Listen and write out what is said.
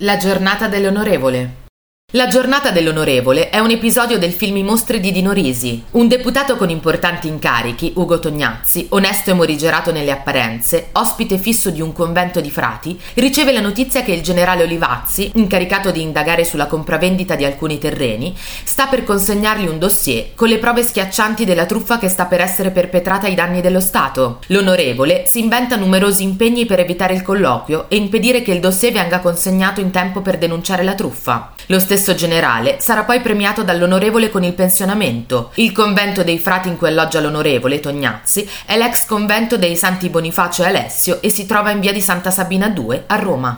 La giornata dell'onorevole. La giornata dell'onorevole è un episodio del film I mostri di Dino Risi. Un deputato con importanti incarichi, Ugo Tognazzi, onesto e morigerato nelle apparenze, ospite fisso di un convento di frati, riceve la notizia che il generale Olivazzi, incaricato di indagare sulla compravendita di alcuni terreni, sta per consegnargli un dossier con le prove schiaccianti della truffa che sta per essere perpetrata ai danni dello Stato. L'onorevole si inventa numerosi impegni per evitare il colloquio e impedire che il dossier venga consegnato in tempo per denunciare la truffa. Lo stesso generale sarà poi premiato dall'onorevole con il pensionamento. Il convento dei frati in cui alloggia l'onorevole Tognazzi è l'ex convento dei Santi Bonifacio e Alessio e si trova in via di Santa Sabina 2 a Roma.